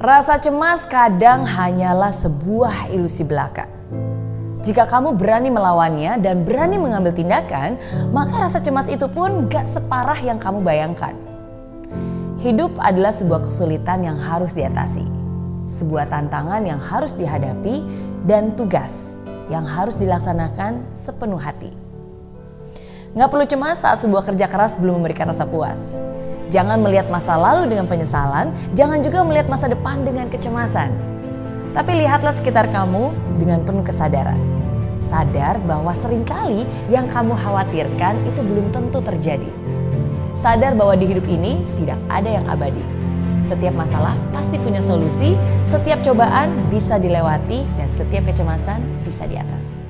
Rasa cemas kadang hanyalah sebuah ilusi belaka. Jika kamu berani melawannya dan berani mengambil tindakan, maka rasa cemas itu pun gak separah yang kamu bayangkan. Hidup adalah sebuah kesulitan yang harus diatasi, sebuah tantangan yang harus dihadapi, dan tugas yang harus dilaksanakan sepenuh hati. Gak perlu cemas saat sebuah kerja keras belum memberikan rasa puas. Jangan melihat masa lalu dengan penyesalan, jangan juga melihat masa depan dengan kecemasan. Tapi lihatlah sekitar kamu dengan penuh kesadaran. Sadar bahwa sering kali yang kamu khawatirkan itu belum tentu terjadi. Sadar bahwa di hidup ini tidak ada yang abadi. Setiap masalah pasti punya solusi, setiap cobaan bisa dilewati, dan setiap kecemasan bisa diatasi.